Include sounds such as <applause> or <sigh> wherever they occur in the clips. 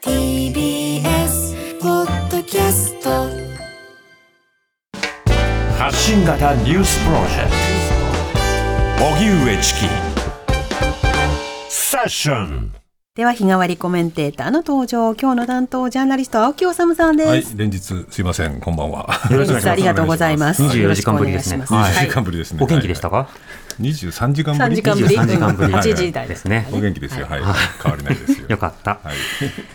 TBS ポッドキャスト発信型ニュースプロジェクト。荻上チキ。セッション。では日替わりコメンテーターの登場。今日の担当ジャーナリスト青木治さんです、はい、連日すいません、こんばんは。連日ありがとうございます。24時間ぶりですねよろしくお願いします。20時間ぶりですね。お元気でしたか、二十三時間ぶ3り。時間ぶり。23時間ぶり。8時台ですね。お元気ですよ。はい、変わりないですよ。よかった。は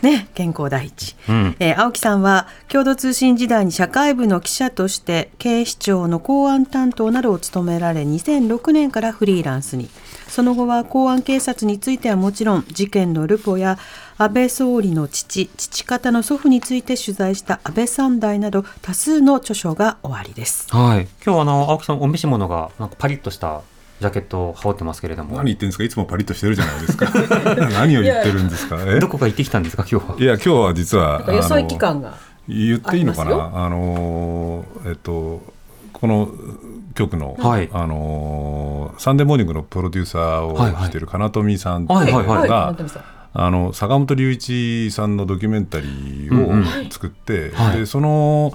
い。ね、健康第一、うん。えー青木さんは共同通信時代に社会部の記者として警視庁の公安担当などを務められ2006年からフリーランスにその後は公安警察についてはもちろん事件のルポや安倍総理の父父方の祖父について取材した安倍三代など多数の著書が終わりですはい。今日あの青木さんお召し物がなんかパリッとしたジャケットを羽織ってますけれども何、言ってんですか？いつもパリッとしてるじゃないですか。<laughs> 何を言ってるんですか？え？どこか行ってきたんですか今日は。いや、今日は実は。あのが言っていいのかな？あのー、えっと。この局の、はい。あのーサンデーモーニングのプロデューサーをしている金富さんはいはいはいが、あの坂本龍一さんのドキュメンタリーを作って、はい。でその、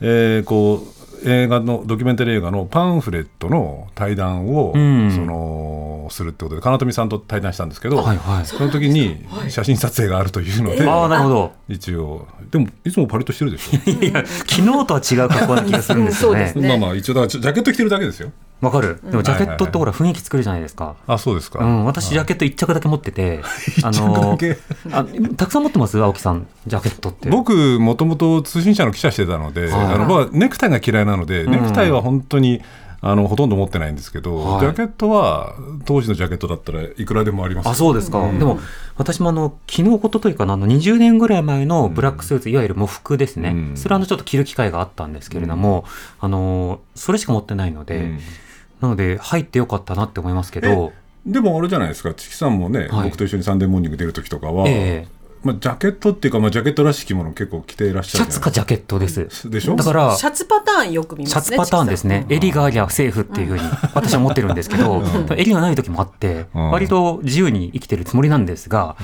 えーこう映画のドキュメンタリー映画のパンフレットの対談を、うんそのするってことで金富さんと対談したんですけど、はいはい。その時に写真撮影があるというので、ああなるほど。一応でもいつもパリッとしてるでしょいや昨日とは違う格好な気がするんですよね。<laughs> まあまあ一応だからジャケット着てるだけですよわかる？でもジャケットってほら雰囲気作るじゃないですか。あそうですか、うん、私ジャケット一着だけ持ってて、<laughs> あ着だのけあたくさん持ってます？青木さんジャケットって。僕もともと通信社の記者してたので、はいあの僕はネクタイが嫌いなので、ネクタイは本当にあのほとんど持ってないんですけど、はい。ジャケットは当時のジャケットだったらいくらでもあります。あそうですか、ん。でも私もあの昨日ことというかな？あの20年ぐらい前のブラックスーツ、いわゆる喪服ですね、うん。それはあのちょっと着る機会があったんですけれども、あのそれしか持ってないので、うんなので入ってよかったなって思いますけど、でもあれじゃないですか。チキさんもね、はい。僕と一緒にサンデーモーニング出る時とかは、ええ。まあ、ジャケットっていうか、まあ、ジャケットらしきもの結構着ていらっしゃるシャツかジャケットです。ャでしょ？だからシャツパターンよく見ますねシャツパターンですね、襟がありゃセーフっていうふうに私は思ってるんですけど、襟がない時もあって、うん。割と自由に生きてるつもりなんですが、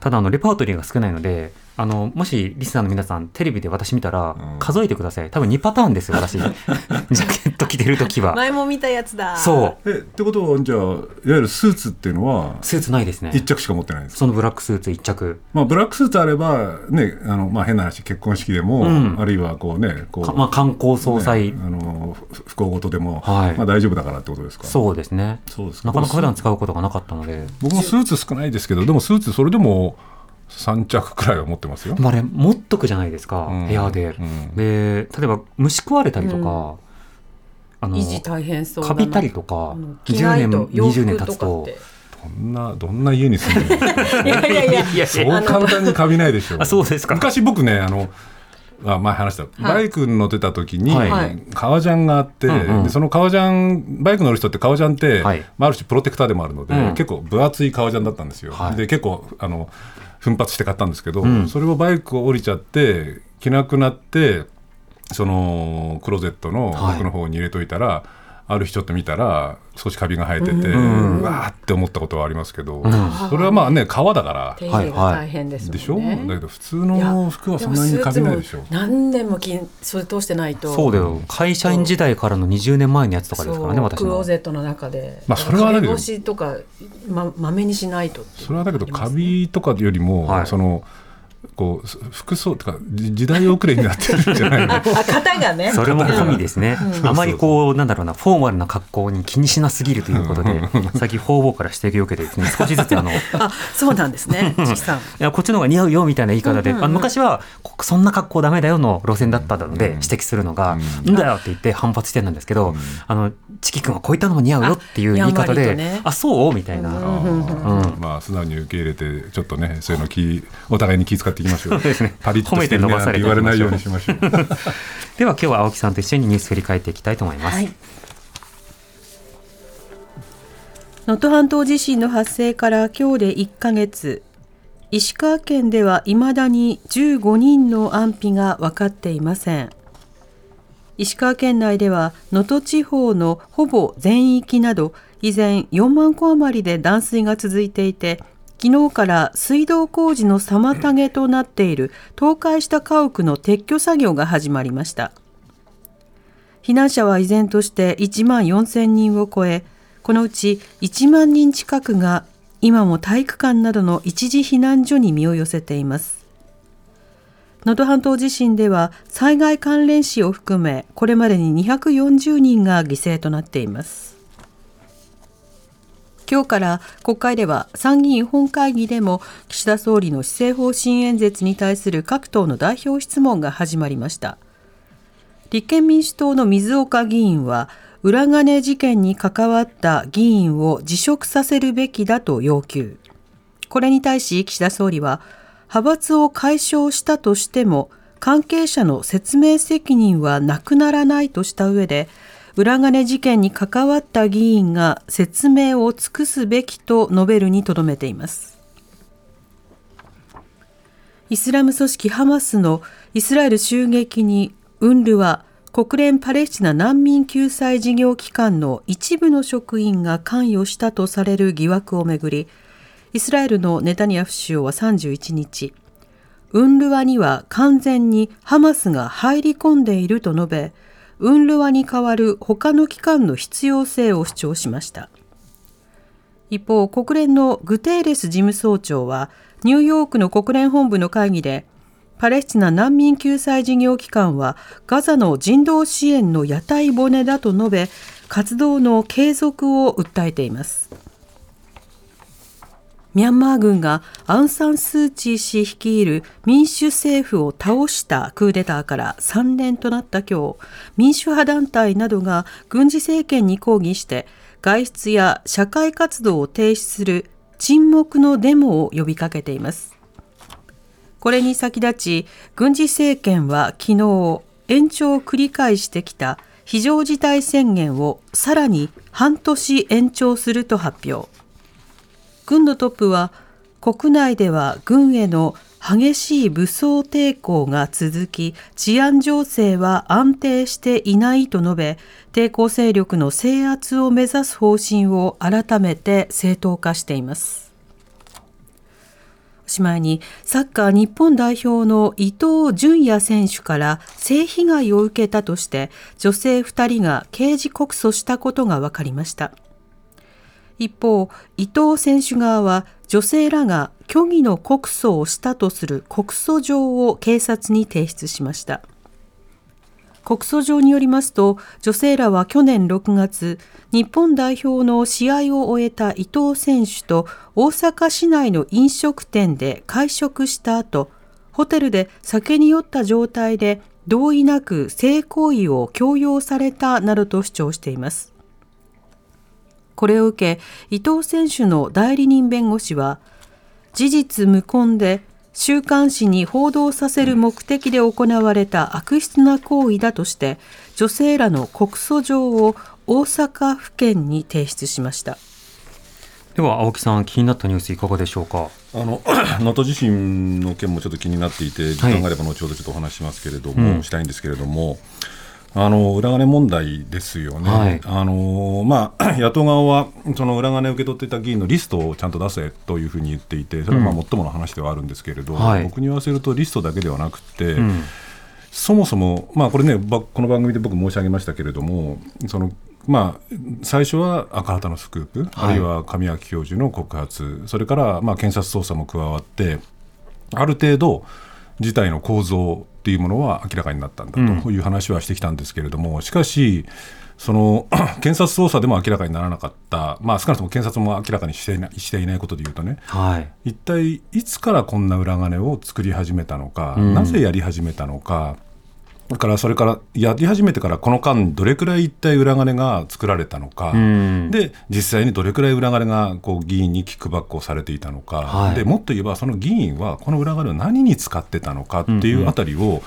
ただあのレパートリーが少ないので、あのもしリスナーの皆さん、テレビで私見たらうん。数えてください、多分2パターンですよ、私、<laughs> ジャケット着てる時は。前も見たやつだ。そう、えってことはじゃあいわゆるスーツっていうのはスーツないですね。一、着しか持ってないんですか？そのブラックスーツ1着、まあ、ブラックスーツあれば、ねあのまあ、変な話結婚式でも、うん。あるいはこうねこうかまあ、観光総裁、ねあのふ不幸事でも、はい。まあ、大丈夫だからってことですか？そうですね、そうですか。なかなか普段使うことがなかったので、僕もスーツ少ないですけどでもスーツそれでも3着くらいは持ってますよ。でもあれ、持っとくじゃないですか、うん。部屋で。うん。で例えば虫食われたりとか、あの維持大変そうだな。カビたりとかうん。着10年ないと洋20年服経つと。どんなどんな家に住んでるんですかいやいやいや。い <laughs> やそう簡単にカビないでしょあ <laughs> そうですか。昔僕ねあのあ前話した、バイクに乗ってた時に、はい。革ジャンがあって、うんうん。でその革ジャンバイク乗る人って革ジャンって、はい。まあ、ある種プロテクターでもあるので、うん結構分厚い革ジャンだったんですよ、はい。で結構あの奮発して買ったんですけど、うん。それをバイクを降りちゃって着なくなってそのクローゼットのはい奥の方に入れといたら、ある日ちょっと見たら少しカビが生えてて、ん。うわーって思ったことはありますけど、ん。それはまあね革だから手入れが大変ですね、でしょ？だけど普通の服はそんなにカビないでしょ。何年もきそれ通してないと。そうだよ。会社員時代からの20年前のやつとかですからね私の。クローゼットの中で、まあそれはだけどとかままめにしないとそれはだけどカビとかよりも、はい。そのこう服装とかじ時代遅れになってるんじゃないの？あ型がね。それも込みですね、あまりこうなんだろうなフォーマルな格好に気にしなすぎるということで最近方々から指摘を受けてです。ね <laughs> 少しずつあのいあそうなんですね。チキさん。やこっちの方が似合うよみたいな言い方で、あの昔はこそんな格好ダメだよの路線だったので指摘するのが、ん。だよって言って反発してたんですけど、あのチキ君はこういったのも似合うよっていう言い方で、ね。あそう？みたいな、あーまあ素直に受け入れてちょっとねそういうの気お互いに気遣ってっていきましょ <laughs> う。ですねパリッとしてるねなんて言われないようにしましょう。<laughs> では今日は青木さんと一緒にニュース振り返っていきたいと思います。はい能登半島地震の発生から今日で1ヶ月石川県ではいまだに15人の安否が分かっていません石川県内では能登地方のほぼ全域など依然4万戸余りで断水が続いていて昨日から水道工事の妨げとなっている倒壊した家屋の撤去作業が始まりました避難者は依然として1万4000人を超えこのうち1万人近くが今も体育館などの一時避難所に身を寄せています。能登半島地震では災害関連死を含めこれまでに240人が犠牲となっています。今日から国会では参議院本会議でも岸田総理の施政方針演説に対する各党の代表質問が始まりました。立憲民主党の水岡議員は裏金事件に関わった議員を辞職させるべきだと要求。これに対し岸田総理は、派閥を解消したとしても、関係者の説明責任はなくならないとした上で、裏金事件に関わった議員が説明を尽くすべきと述べるにとどめています。イスラム組織ハマスのイスラエル襲撃にウンルワ国連パレスチナ難民救済事業機関の一部の職員が関与したとされる疑惑をめぐり、イスラエルのネタニヤフ首相は31日、ウンルワには完全にハマスが入り込んでいると述べ、ルワに代わる他の機関の必要性を主張しました。一方、国連のグテーレス事務総長は、ニューヨークの国連本部の会議で、パレスチナ難民救済事業機関はガザの人道支援の屋台骨だと述べ活動の継続を訴えていますミャンマー軍がアウン・サン・スー・チー氏率いる民主政府を倒したクーデターから3年となった今日民主派団体などが軍事政権に抗議して外出や社会活動を停止する沈黙のデモを呼びかけていますこれに先立ち、軍事政権は昨日、延長を繰り返してきた非常事態宣言をさらに半年延長すると発表。軍のトップは、国内では軍への激しい武装抵抗が続き、治安情勢は安定していないと述べ、抵抗勢力の制圧を目指す方針を改めて正当化していますお。しまいにサッカー日本代表の伊東純也選手から性被害を受けたとして女性2人が刑事告訴したことが分かりました一方伊藤選手側は女性らが虚偽の告訴をしたとする告訴状を警察に提出しました。告訴状によりますと女性らは去年6月日本代表の試合を終えた伊藤選手と大阪市内の飲食店で会食した後ホテルで酒に酔った状態で同意なく性行為を強要されたなどと主張しています。これを受け伊藤選手の代理人弁護士は事実無根で週刊誌に報道させる目的で行われた悪質な行為だとして女性らの告訴状を大阪府県に提出しましたでは青木さん気になったニュースいかがでしょうか？あの <clears throat> 能登地震の件もちょっと気になっていて時間があれば後ほどちょっとお話ししますけれども、うんしたいんですけれども。あの裏金問題ですよね、はい。あのまあ、<clears throat> 野党側はその裏金を受け取っていた議員のリストをちゃんと出せというふうに言っていて、それはまあうん。最もの話ではあるんですけれど、はい。僕に言わせるとリストだけではなくて、うん。そもそも、まあ、これね、ばこの番組で僕申し上げましたけれども、そのまあ、最初は赤旗のスクープ、はい。あるいは神脇教授の告発、それからまあ検察捜査も加わって、ある程度、事態の構造っていうものは明らかになったんだという話はしてきたんですけれども、しかし、その <clears throat> 検察捜査でも明らかにならなかった、まあ、少なくとも検察も明らかにしていないしていないことでいうとね、はい。一体いつからこんな裏金を作り始めたのか、うん。なぜやり始めたのか、だからそれからやり始めてからこの間どれくらい一体裏金が作られたのか、うん。で実際にどれくらい裏金がこう議員にキックバックをされていたのか、はい。でもっと言えばその議員はこの裏金を何に使ってたのかっていうあたりを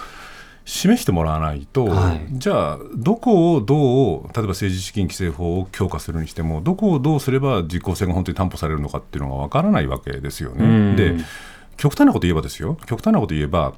示してもらわないと、はい。じゃあどこをどう例えば政治資金規正法を強化するにしてもどこをどうすれば実効性が本当に担保されるのかっていうのがわからないわけですよね。うん。で極端なこと言えばですよ。極端なこと言えば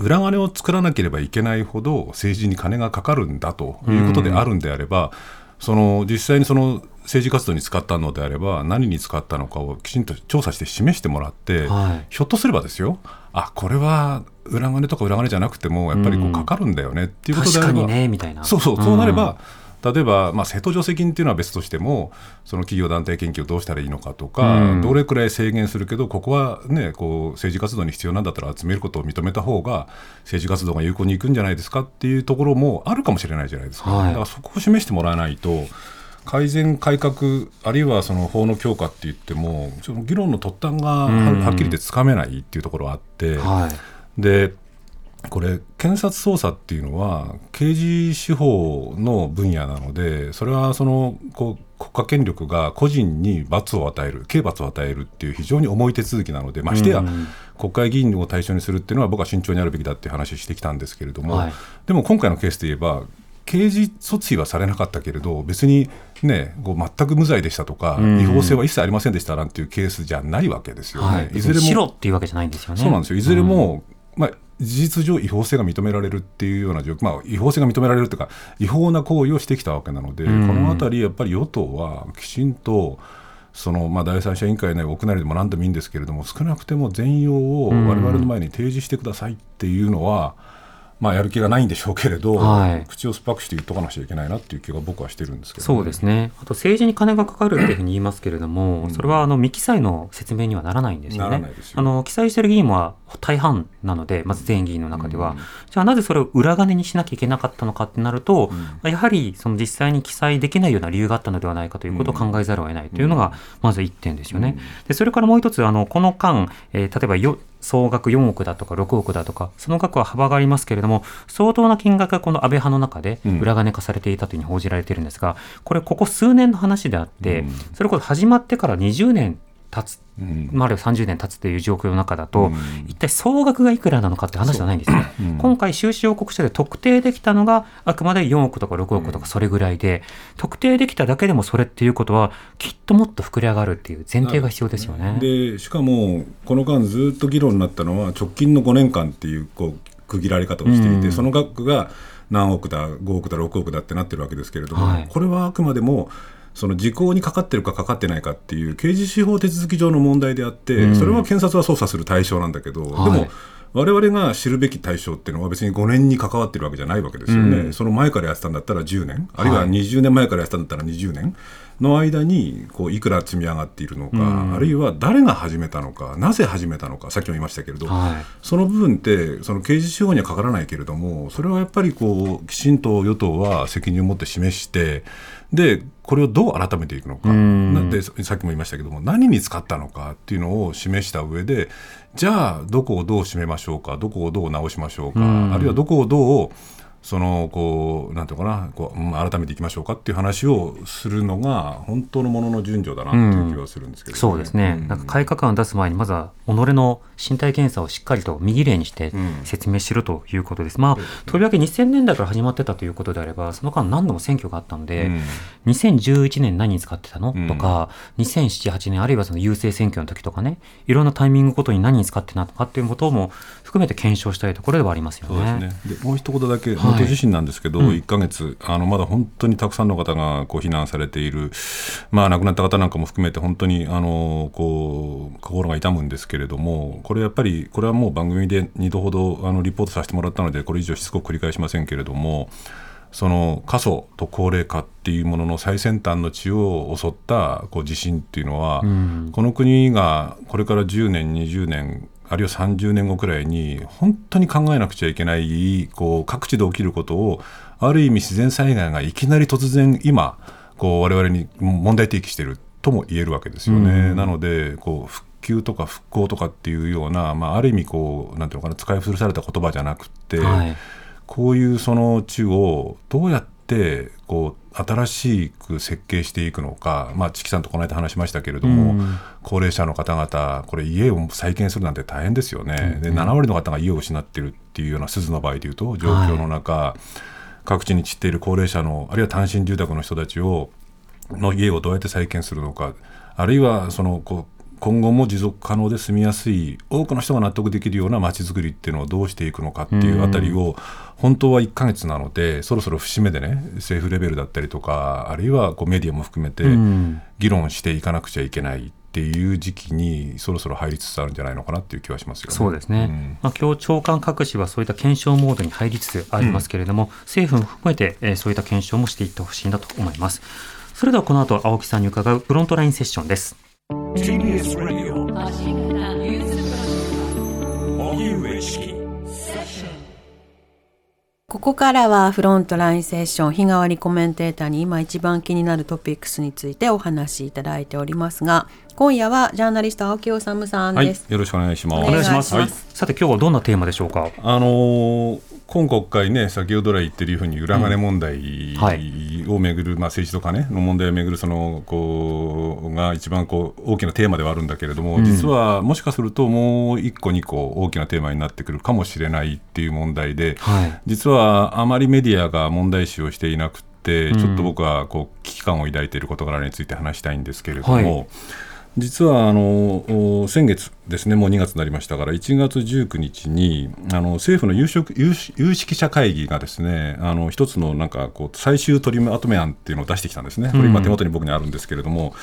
裏金を作らなければいけないほど政治に金がかかるんだということであるんであれば、その実際にその政治活動に使ったのであれば何に使ったのかをきちんと調査して示してもらって、はい。ひょっとすればですよあこれは裏金とか裏金じゃなくてもやっぱりこううん。かかるんだよねっていうことであれば、確かにねみたいな。そうそうそうなれば、例えば、まあ、政党助成金っていうのは別としてもその企業団体献金をどうしたらいいのかとか、うん。どれくらい制限するけどここは、ね、こう政治活動に必要なんだったら集めることを認めた方が政治活動が有効にいくんじゃないですかっていうところもあるかもしれないじゃないですか、はい。だからそこを示してもらわないと改善改革あるいはその法の強化って言ってもその議論の突端がはうんはっきり言ってつかめないっていうところがあって。はい。でこれ検察捜査っていうのは刑事司法の分野なのでそれはそのこう国家権力が個人に罰を与える刑罰を与えるっていう非常に重い手続きなのでましてやうん。国会議員を対象にするっていうのは僕は慎重にあるべきだっていう話をしてきたんですけれども、はい。でも今回のケースで言えば刑事訴追はされなかったけれど別にねこう全く無罪でしたとかうん。違法性は一切ありませんでしたなんていうケースじゃないわけですよね。はい、いずれも白っていうわけじゃないんですよね。そうなんですよ、いずれも、まあ、事実上、違法性が認められるっていうような状況、まあ、違法性が認められるというか、違法な行為をしてきたわけなので、うん。このあたり、やっぱり与党はきちんと、そのまあ、第三者委員会内、屋内でも何でもいいんですけれども、少なくても全容をうん我々の前に提示してくださいっていうのは、まあ、やる気がないんでしょうけれど、はい。口を酸っぱくして言っとかなくちゃいけないなっていう気が僕はしてるんですけど、そうですね。あと政治に金がかかるっていうふうに言いますけれども、それはあの未記載の説明にはならないんですよね。よ。あの記載している議員は大半なので、まず全議員の中では、じゃあなぜそれを裏金にしなきゃいけなかったのかってなると、やはりその実際に記載できないような理由があったのではないかということを考えざるを得ないというのがまず1点ですよね。でそれからもう一つあのこの間、えー例えばよ総額4億だとか6億だとかその額は幅がありますけれども相当な金額がこの安倍派の中でうん。裏金化されていたというふうに報じられているんですがこれここ数年の話であって、うん。それこそ始まってから20年経つうん。まああるいは30年経つという状況の中だと、うん。一体総額がいくらなのかって話じゃないんですよ。う。ん。今回収支報告書で特定できたのがあくまで4億とか6億とかそれぐらいで、特定できただけでもそれっていうことはきっともっと膨れ上がるっていう前提が必要ですよね。でしかも、この間、ずっと議論になったのは、直近の5年間っていうこう区切られ方をしていて、うん。その額が何億だ、5億だ、6億だってなってるわけですけれども、はい。これはあくまでも、その時効にかかってるかかかってないかっていう刑事司法手続き上の問題であって、うん。それは検察は捜査する対象なんだけど、はい。でも、我々が知るべき対象っていうのは別に5年に関わってるわけじゃないわけですよね、うん。その前からやってたんだったら10年、あるいははい。20年前からやってたんだったら20年の間にこういくら積み上がっているのか、うん。あるいは誰が始めたのか、なぜ始めたのか、さっきも言いましたけれど、はい。その部分って、その刑事司法にはかからないけれども、それはやっぱりこうきちんと与党は責任を持って示して、でこれをどう改めていくのか、うん。なんでさっきも言いましたけども、何に使ったのかっていうのを示した上で、じゃあ、どこをどう締めましょうか、どこをどう直しましょうか、うん。あるいはどこをどうそのこうなんていうのかなこう、うん改めていきましょうかっていう話をするのが本当のものの順序だなっていう気はするんですけど、そうですね、ん。なんか改革案を出す前にまずは己の身体検査をしっかりと右例にしてうん。説明しろということです。まあとりわけ2000年代から始まってたということであればその間何度も選挙があったので、うん。2011年何に使ってたの、うん。とか2007、8年あるいはその郵政選挙の時とかねいろんなタイミングごとに何に使ってたのかっていうことも含めて検証したいところではありますよそうですね。もう一言だけ、はい。能登地震なんですけど、うん。1か月あの、まだ本当にたくさんの方がこう避難されている、まあ、亡くなった方なんかも含めて、本当にあのこう心が痛むんですけれども、これやっぱり、これはもう番組で2度ほどあのリポートさせてもらったので、これ以上しつこく繰り返しませんけれども、その過疎と高齢化っていうものの最先端の地を襲ったこう地震っていうのは、うん。この国がこれから10年、20年、あるいは30年後くらいに、本当に考えなくちゃいけない、こう各地で起きることを、ある意味、自然災害がいきなり突然、今、こう我々に問題提起しているとも言えるわけですよね。うんなのでこう復旧とか復興とかっていうような、まあ、ある意味こう、なんていうのかな、使い古された言葉じゃなくて、はいこういうその地をどうやってこう新しく設計していくのか、まあ、チキさんとこの間話しましたけれども、うん。高齢者の方々、これ、家を再建するなんて大変ですよね、で7割の方が家を失っているっていうような鈴の場合でいうと、状況の中、各地に散っている高齢者の、あるいは単身住宅の人たちをの家をどうやって再建するのか、あるいはそのこう今後も持続可能で住みやすい、多くの人が納得できるような街づくりっていうのをどうしていくのかっていうあたりを、本当は1ヶ月なので、そろそろ節目でね、政府レベルだったりとか、あるいはこうメディアも含めてん、議論していかなくちゃいけないっていう時期に、そろそろ入りつつあるんじゃないのかなっていう気はしますよね。そうですね、ん。まあ、今日長官各紙はそういった検証モードに入りつつありますけれども、政府も含めて、えーそういった検証もしていってほしいんだと思います。それではこの後青木さんに伺うフロントラインセッションです TBS Radio. 荻上チキここからはフロントラインセッション日替わりコメンテーターに今一番気になるトピックスについてお話しいただいておりますが今夜はジャーナリスト青木治さんはいです、、よろしくお願いします。お願いします。はいさて今日はどんなテーマでしょうか？あのー今国会ね、先ほど来言ってるふうに裏金問題はい。をめぐる、まあ、政治とかね、の問題をめぐるそのこうが一番こう大きなテーマではあるんだけれども、うん。実はもしかするともう1個、2個大きなテーマになってくるかもしれないっていう問題で、はい。実はあまりメディアが問題視をしていなくて、うん。ちょっと僕はこう危機感を抱いている事柄について話したいんですけれども、はい実はあのお先月ですね、もう2月になりましたから、1月19日にあの政府の有識有識有識者会議がですね、あの一つのなんかこう最終取りまとめ案っていうのを出してきたんですね、これ今手元に僕にあるんですけれども、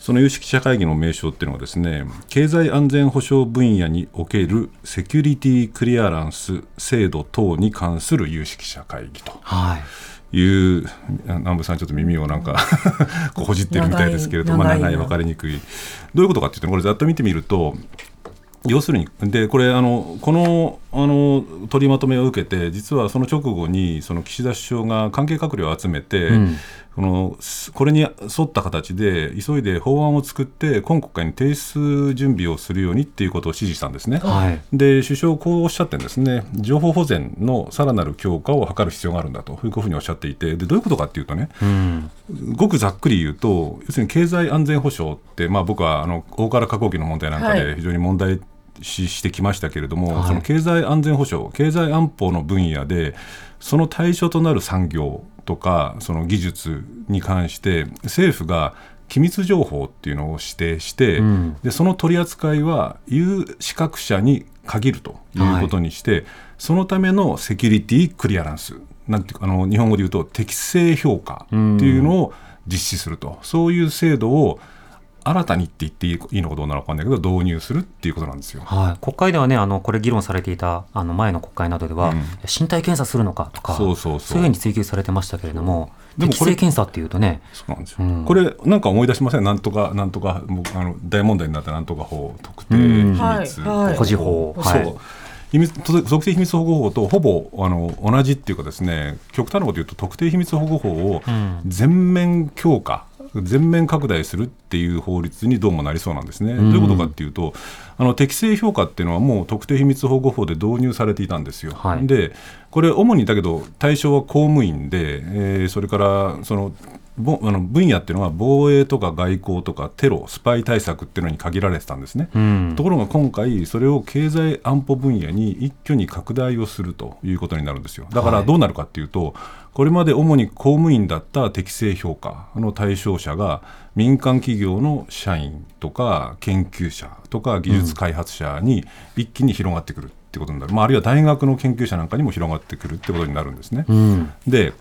その有識者会議の名称っていうのはですね、経済安全保障分野におけるセキュリティクリアランス制度等に関する有識者会議と。はいいう南部さん、ちょっと耳をなんか <laughs> こうほじってるみたいですけれど、まあ、長い長い、分かりにくい、どういうことかっていうと、これ、ざっと見てみると、要するに、でこれあの、このあの取りまとめを受けて、実はその直後に、その岸田首相が関係閣僚を集めて、うんこのこれに沿った形で、急いで法案を作って、今国会に提出準備をするようにっていうことを指示したんですね。はいで首相、こうおっしゃってんですね、情報保全のさらなる強化を図る必要があるんだというふうにおっしゃっていて、でどういうことかっていうとね、うんごくざっくり言うと、要するに経済安全保障って、まあ、僕はあの大から加工機の問題なんかで非常に問題視してきましたけれども、はい。その経済安全保障、経済安保の分野で、その対象となる産業とか、その技術に関して、政府が機密情報っていうのを指定して、うん。でその取り扱いは有資格者に限るということにして、そのためのセキュリティクリアランス、なんていうかあの日本語で言うと、適正評価っていうのを実施すると、そういう制度を新たにって言っていいのかどうなのかわかんないけど、導入するっていうことなんですよ。はい、国会ではね、あのこれ、議論されていたあの前の国会などでは、うん。身体検査するのかとか、そうそうそう。いうふうに追及されてましたけれども、でもこれ適正検査っていうとね、そうなんですよ、うん。これ、なんか思い出しません、なんとか、なんとか、もうあの大問題になったなんとか法、特定秘密。はいはい。保持法そう、はい秘密特定秘密保護法とほぼあの同じっていうかですね極端なこと言うと特定秘密保護法をうん。全面強化、全面拡大するっていう法律にどうもなりそうなんですね。んどういうことかっていうとあの適正評価っていうのはもう特定秘密保護法で導入されていたんですよ。はいでこれ主にだけど対象は公務員で、えーそれからそのぼあの分野っていうのは防衛とか外交とかテロスパイ対策っていうのに限られてたんですね。うんところが今回、それを経済安保分野に一挙に拡大をするということになるんですよ。だからどうなるかっていうと、これまで主に公務員だった適正評価の対象者が、民間企業の社員とか研究者とか技術開発者に一気に広がってくるってことになる、まあ、あるいは大学の研究者なんかにも広がってくるってことになるんですね。うんで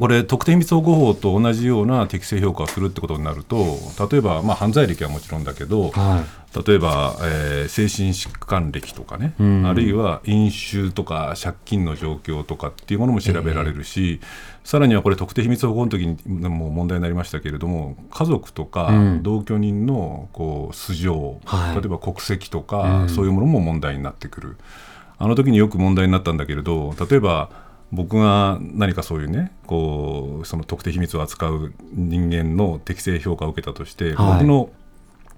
これ、特定秘密保護法と同じような適正評価をするってことになると、例えば、まあ、犯罪歴はもちろんだけど、は例えば、えー精神疾患歴とかね、うん。あるいは飲酒とか借金の状況とかっていうものも調べられるし、さらにはこれ、特定秘密保護の時にも問題になりましたけれども、家族とかうん。同居人のこう素性、はい。例えば国籍とか、うん。そういうものも問題になってくる。あの時によく問題になったんだけれど、例えば、僕が何かそういうね、こうその特定秘密を扱う人間の適正評価を受けたとして、はい。僕の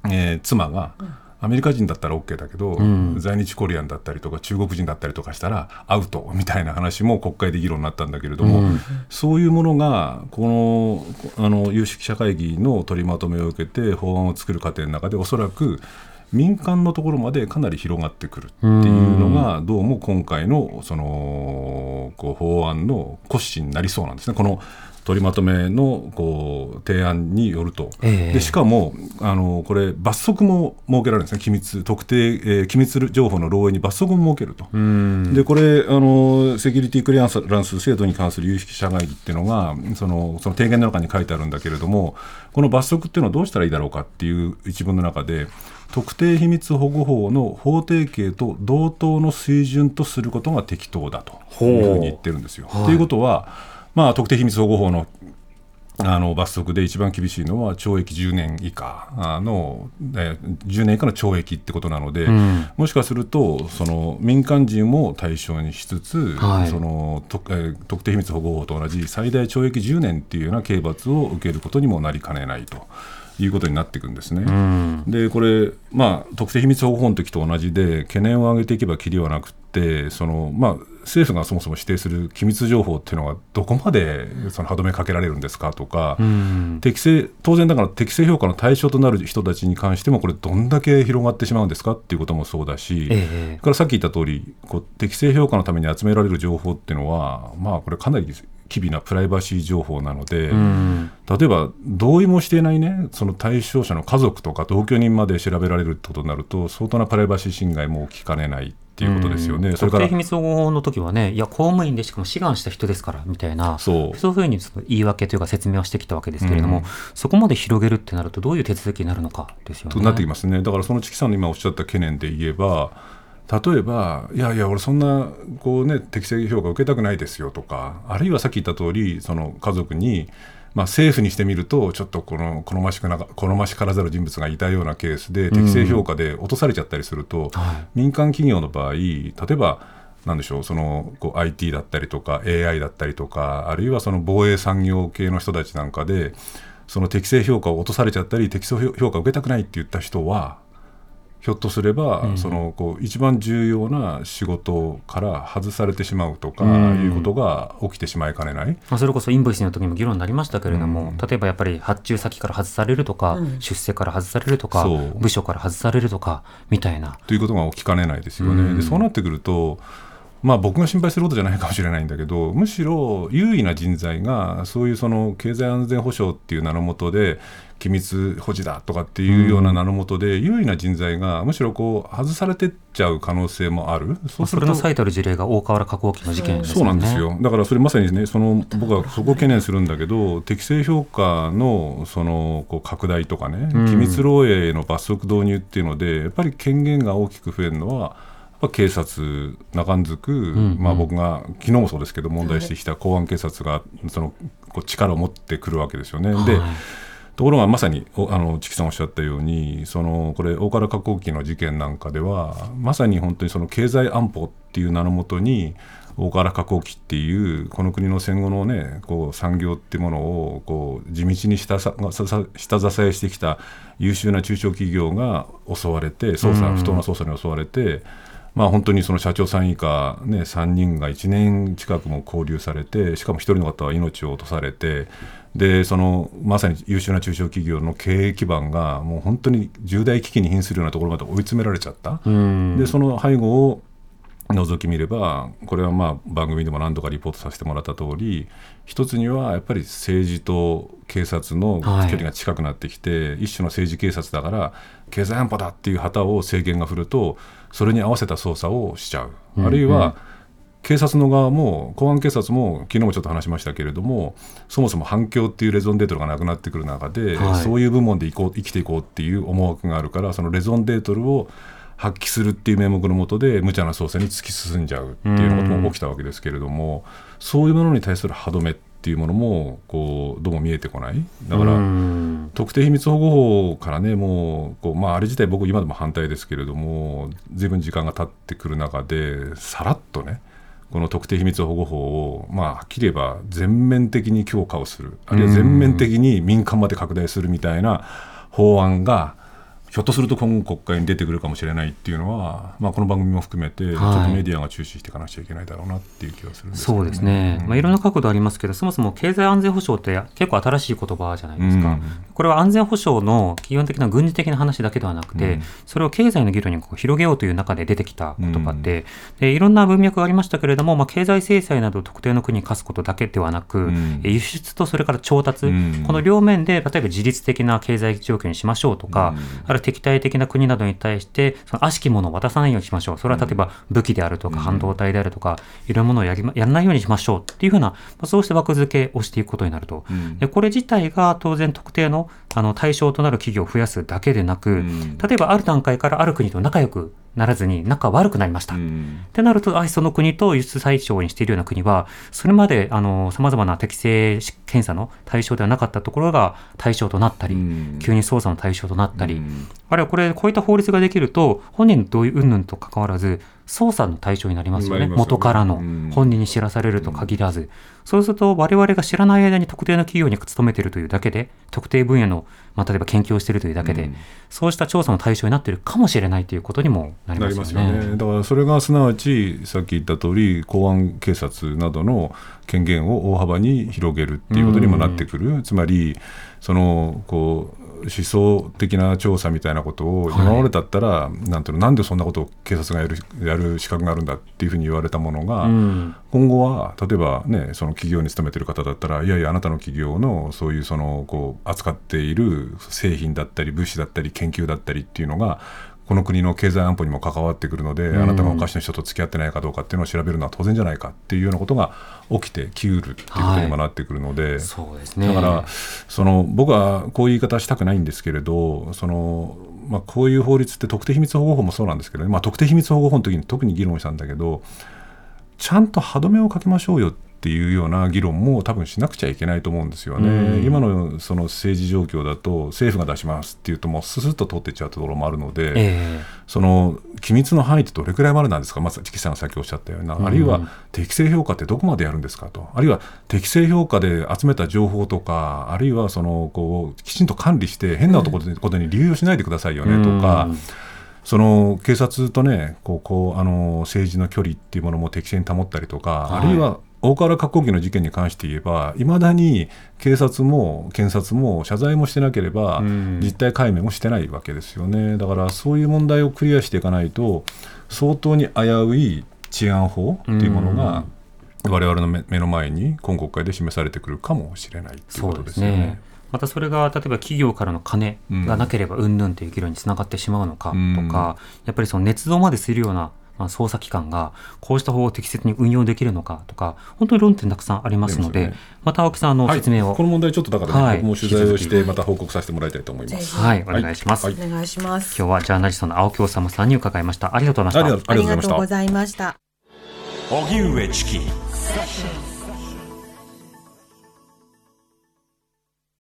えー妻がアメリカ人だったら OK だけど、ん。在日コリアンだったりとか中国人だったりとかしたらアウトみたいな話も国会で議論になったんだけれども、うん。そういうものがこのあの有識者会議の取りまとめを受けて法案を作る過程の中でおそらく民間のところまでかなり広がってくるっていうのがどうも今回のそのこう法案の骨子になりそうなんですね。この取りまとめのこう提案によると、ええ。でしかもあのこれ罰則も設けられるんですね。機密特定、えー機密情報の漏洩に罰則も設けると、うん。でこれあの、セキュリティクリアランス制度に関する有識者会議っていうのがその、その提言の中に書いてあるんだけれども、この罰則っていうのはどうしたらいいだろうかっていう一文の中で、特定秘密保護法の法定刑と同等の水準とすることが適当だというふうに言ってるんですよ。と、い、うことは、まあ、特定秘密保護法のあの罰則で一番厳しいのは懲役10年以下あの、えー10年以下の懲役ってことなので、ん。もしかするとその民間人も対象にしつつ、はい。そのとえー特定秘密保護法と同じ最大懲役10年っていうような刑罰を受けることにもなりかねないということになっていくんですね。うん。でこれ、まあ、特定秘密保護法の時と同じで懸念を挙げていけばきりはなくってその、まあ、政府がそもそも指定する機密情報っていうのがどこまでその歯止めかけられるんですかとか、うん。適正当然だから適正評価の対象となる人たちに関してもこれどんだけ広がってしまうんですかっていうこともそうだし、ええ。からさっき言った通りこう適正評価のために集められる情報っていうのは、まあ、これかなり機微なプライバシー情報なので、うん。例えば同意もしていないねその対象者の家族とか同居人まで調べられるってことになると相当なプライバシー侵害も起きかねないっていうことですよね。うんそれから特定秘密保護法の時はね、いや、公務員でしかも志願した人ですから、みたいな、そうそういうふうにその言い訳というか説明をしてきたわけですけれども、うんそこまで広げるってなると、どういう手続きになるのかですよね。となってきますね、だからそのチキさんの今おっしゃった懸念で言えば、例えば、いやいや、俺、そんなこう、ね、適正評価受けたくないですよとか、あるいはさっき言った通り、その家族に、まあ、政府にしてみると、ちょっとこの好ましくなか好ましからざる人物がいたようなケースで、適正評価で落とされちゃったりすると、はい。民間企業の場合、例えば、なんでしょうそのこう IT だったりとか AI だったりとかあるいはその防衛産業系の人たちなんかでその適正評価を落とされちゃったり適正評価を受けたくないって言った人はひょっとすれば、そのこう一番重要な仕事から外されてしまうとか、うん。いうことが起きてしまいかねない。まあ、それこそインボイスの時にも議論になりましたけれども、うん。例えばやっぱり発注先から外されるとか、出世から外されるとか部署から外されるとかみたいな。ということが起きかねないですよね。うん。でそうなってくるとまあ、僕が心配することじゃないかもしれないんだけどむしろ優位な人材がそういうその経済安全保障っていう名のもとで機密保持だとかっていうような名のもとで、優位な人材がむしろこう外されてっちゃう可能性もある。まあそれの最たる事例が大河原加工機の事件ですよね。そうなんですよだからそれまさにねその僕はそこを懸念するんだけど適正評価のそのこう拡大とかねうん機密漏洩の罰則導入っていうのでやっぱり権限が大きく増えるのはやっぱ警察中んづく、んまあ、僕が昨日もそうですけど問題してきた公安警察がそのこう力を持ってくるわけですよね。ではいところがまさにおあのチキさんおっしゃったようにそのこれ大原加工機の事件なんかではまさに本当にその経済安保っていう名のもとに大原加工機っていうこの国の戦後のねこう産業っていうものをこう地道に下下支えしてきた優秀な中小企業が襲われて捜査うん不当な捜査に襲われて。まあ、本当にその社長さん以下、ね、3人が1年近くも拘留されてしかも1人の方は命を落とされてでそのまさに優秀な中小企業の経営基盤がもう本当に重大危機に瀕するようなところまで追い詰められちゃった。うん。でその背後を覗き見ればこれはまあ番組でも何度かリポートさせてもらった通り一つにはやっぱり政治と警察の距はい。離が近くなってきて、一種の政治警察だから経済安保だっていう旗を政権が振るとそれに合わせた捜査をしちゃう、うん。あるいは警察の側も公安警察も昨日もちょっと話しましたけれどもそもそも反共っていうレゾンデートルがなくなってくる中で、はい。そういう部門で生こう生きていこうっていう思惑があるからそのレゾンデートルを発揮するっていう名目のもとで無茶な捜査に突き進んじゃうっていうことも起きたわけですけれども、そういうものに対する歯止めっていうものもこうどうも見えてこない。だから、うん。特定秘密保護法からね、もうこう、まあ、あれ自体、僕、今でも反対ですけれども、ずいぶん時間が経ってくる中で、さらっとね、この特定秘密保護法を、まあ、はっきり言えば全面的に強化をする、あるいは全面的に民間まで拡大するみたいな法案が、ひょっとすると今後国会に出てくるかもしれないっていうのは、まあ、この番組も含めて、ちょっとメディアが注視していかなくちゃいけないだろうなっていう気がするんですけどそうですね、うん。まあ、いろんな角度ありますけど、そもそも経済安全保障って結構新しい言葉じゃないですか、うん。これは安全保障の基本的な軍事的な話だけではなくて、うん。それを経済の議論にこう広げようという中で出てきた言葉で、でいろんな文脈がありましたけれども、まあ、経済制裁など特定の国に課すことだけではなく、ん。輸出とそれから調達、うん。この両面で例えば自律的な経済状況にしましょうとか、ある敵対的な国などに対して、その悪しきものを渡さないようにしましょう。それは例えば武器であるとか、半導体であるとか、いろんなものをやりまやらないようにしましょうっていうふうな、まあそうした枠付けをしていくことになると。んでこれ自体が当然特定のあの対象となる企業を増やすだけでなく、ん。例えばある段階からある国と仲良くならずに仲悪くなりました。うん。ってなると、あその国と輸出対象にしているような国は、それまでさまざまな適正検査の対象ではなかったところが対象となったり、うん。急に捜査の対象となったり、うん。あるいはこれ、こういった法律ができると、本人の同意云々と関わらず、捜査の対象になりますよね、よね元からのうん本人に知らされると限らず、そうすると、我々が知らない間に特定の企業に勤めているというだけで、特定分野の、まあ、例えば研究をしているというだけで、うんそうした調査の対象になっているかもしれないということにもなりなますよね。ね。だからそれがすなわちさっき言った通り公安警察などの権限を大幅に広げるっていうことにもなってくる。つまりそのこう思想的な調査みたいなことを今までだったら、なんていうのなんでそんなことを警察がやるやる資格があるんだっていうふうに言われたものが、うん。今後は例えばねその企業に勤めてる方だったらいやいやあなたの企業のそういうそのこう扱っている製品だったり物資だったり研究だったりっていうのがこの国の経済安保にも関わってくるので、あなたがおかしな人と付き合ってないかどうかっていうのを調べるのは当然じゃないかっていうようなことが起きてきうるっていうことにもなってくるので、そうですね。だからその僕はこういう言い方はしたくないんですけれどその、まあ、こういう法律って特定秘密保護法もそうなんですけどね、まあ、特定秘密保護法の時に特に議論したんだけどちゃんと歯止めをかけましょうよっていうような議論も多分しなくちゃいけないと思うんですよね。うん。今のその政治状況だと政府が出しますっていうともうススッと通っていっちゃうところもあるので、えその機密の範囲ってどれくらいまでなんですか、まずチキさんがさっきおっしゃったような、あるいは適正評価ってどこまでやるんですかと、あるいは適正評価で集めた情報とか、あるいはそのこうきちんと管理して、変なところに流用しないでくださいよねとか。うん。その警察とね、こうこうあの政治の距離っていうものも適正に保ったりとか、はい。あるいは大河原格好機の事件に関して言えば、いまだに警察も検察も謝罪もしてなければ、うん実態解明もしてないわけですよね。だからそういう問題をクリアしていかないと、相当に危うい治安法っていうものが、我々の目目の前に今国会で示されてくるかもしれないっていうことですすよねね。。またそれが例えば企業からの金がなければうんぬんという議論につながってしまうのかとか、うんやっぱりその捏造までするようなまあ捜査機関がこうした法を適切に運用できるのかとか本当に論点たくさんありますのでね。また青木さんあのはい。説明を、この問題ちょっとだからね、はい。僕も取材をしてまた報告させてもらいたいと思います。はい、お願いします、はい。お願いします。今日はジャーナリストの青木治さんに伺いました。ありがとうございました。ありがとうありがとうごございました。ざいました。荻上チキ